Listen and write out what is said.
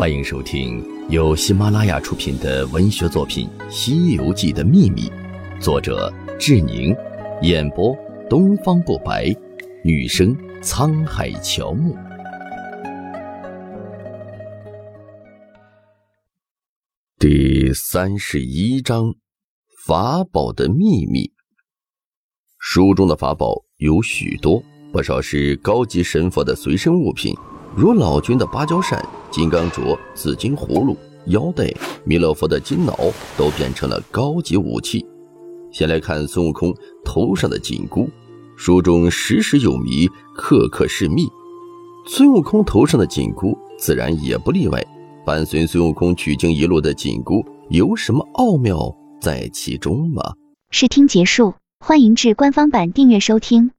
欢迎收听由喜马拉雅出品的文学作品《西游记的秘密》，作者志宁，演播东方不白，女生沧海乔木。第三十一章：法宝的秘密。书中的法宝有许多，不少是高级神佛的随身物品，如老君的芭蕉扇。金刚镯、紫金葫芦、腰带、弥勒佛的金脑都变成了高级武器。先来看孙悟空头上的紧箍，书中时时有谜，刻刻是密。孙悟空头上的紧箍自然也不例外。伴随孙悟空取经一路的紧箍有什么奥妙在其中吗？试听结束，欢迎至官方版订阅收听。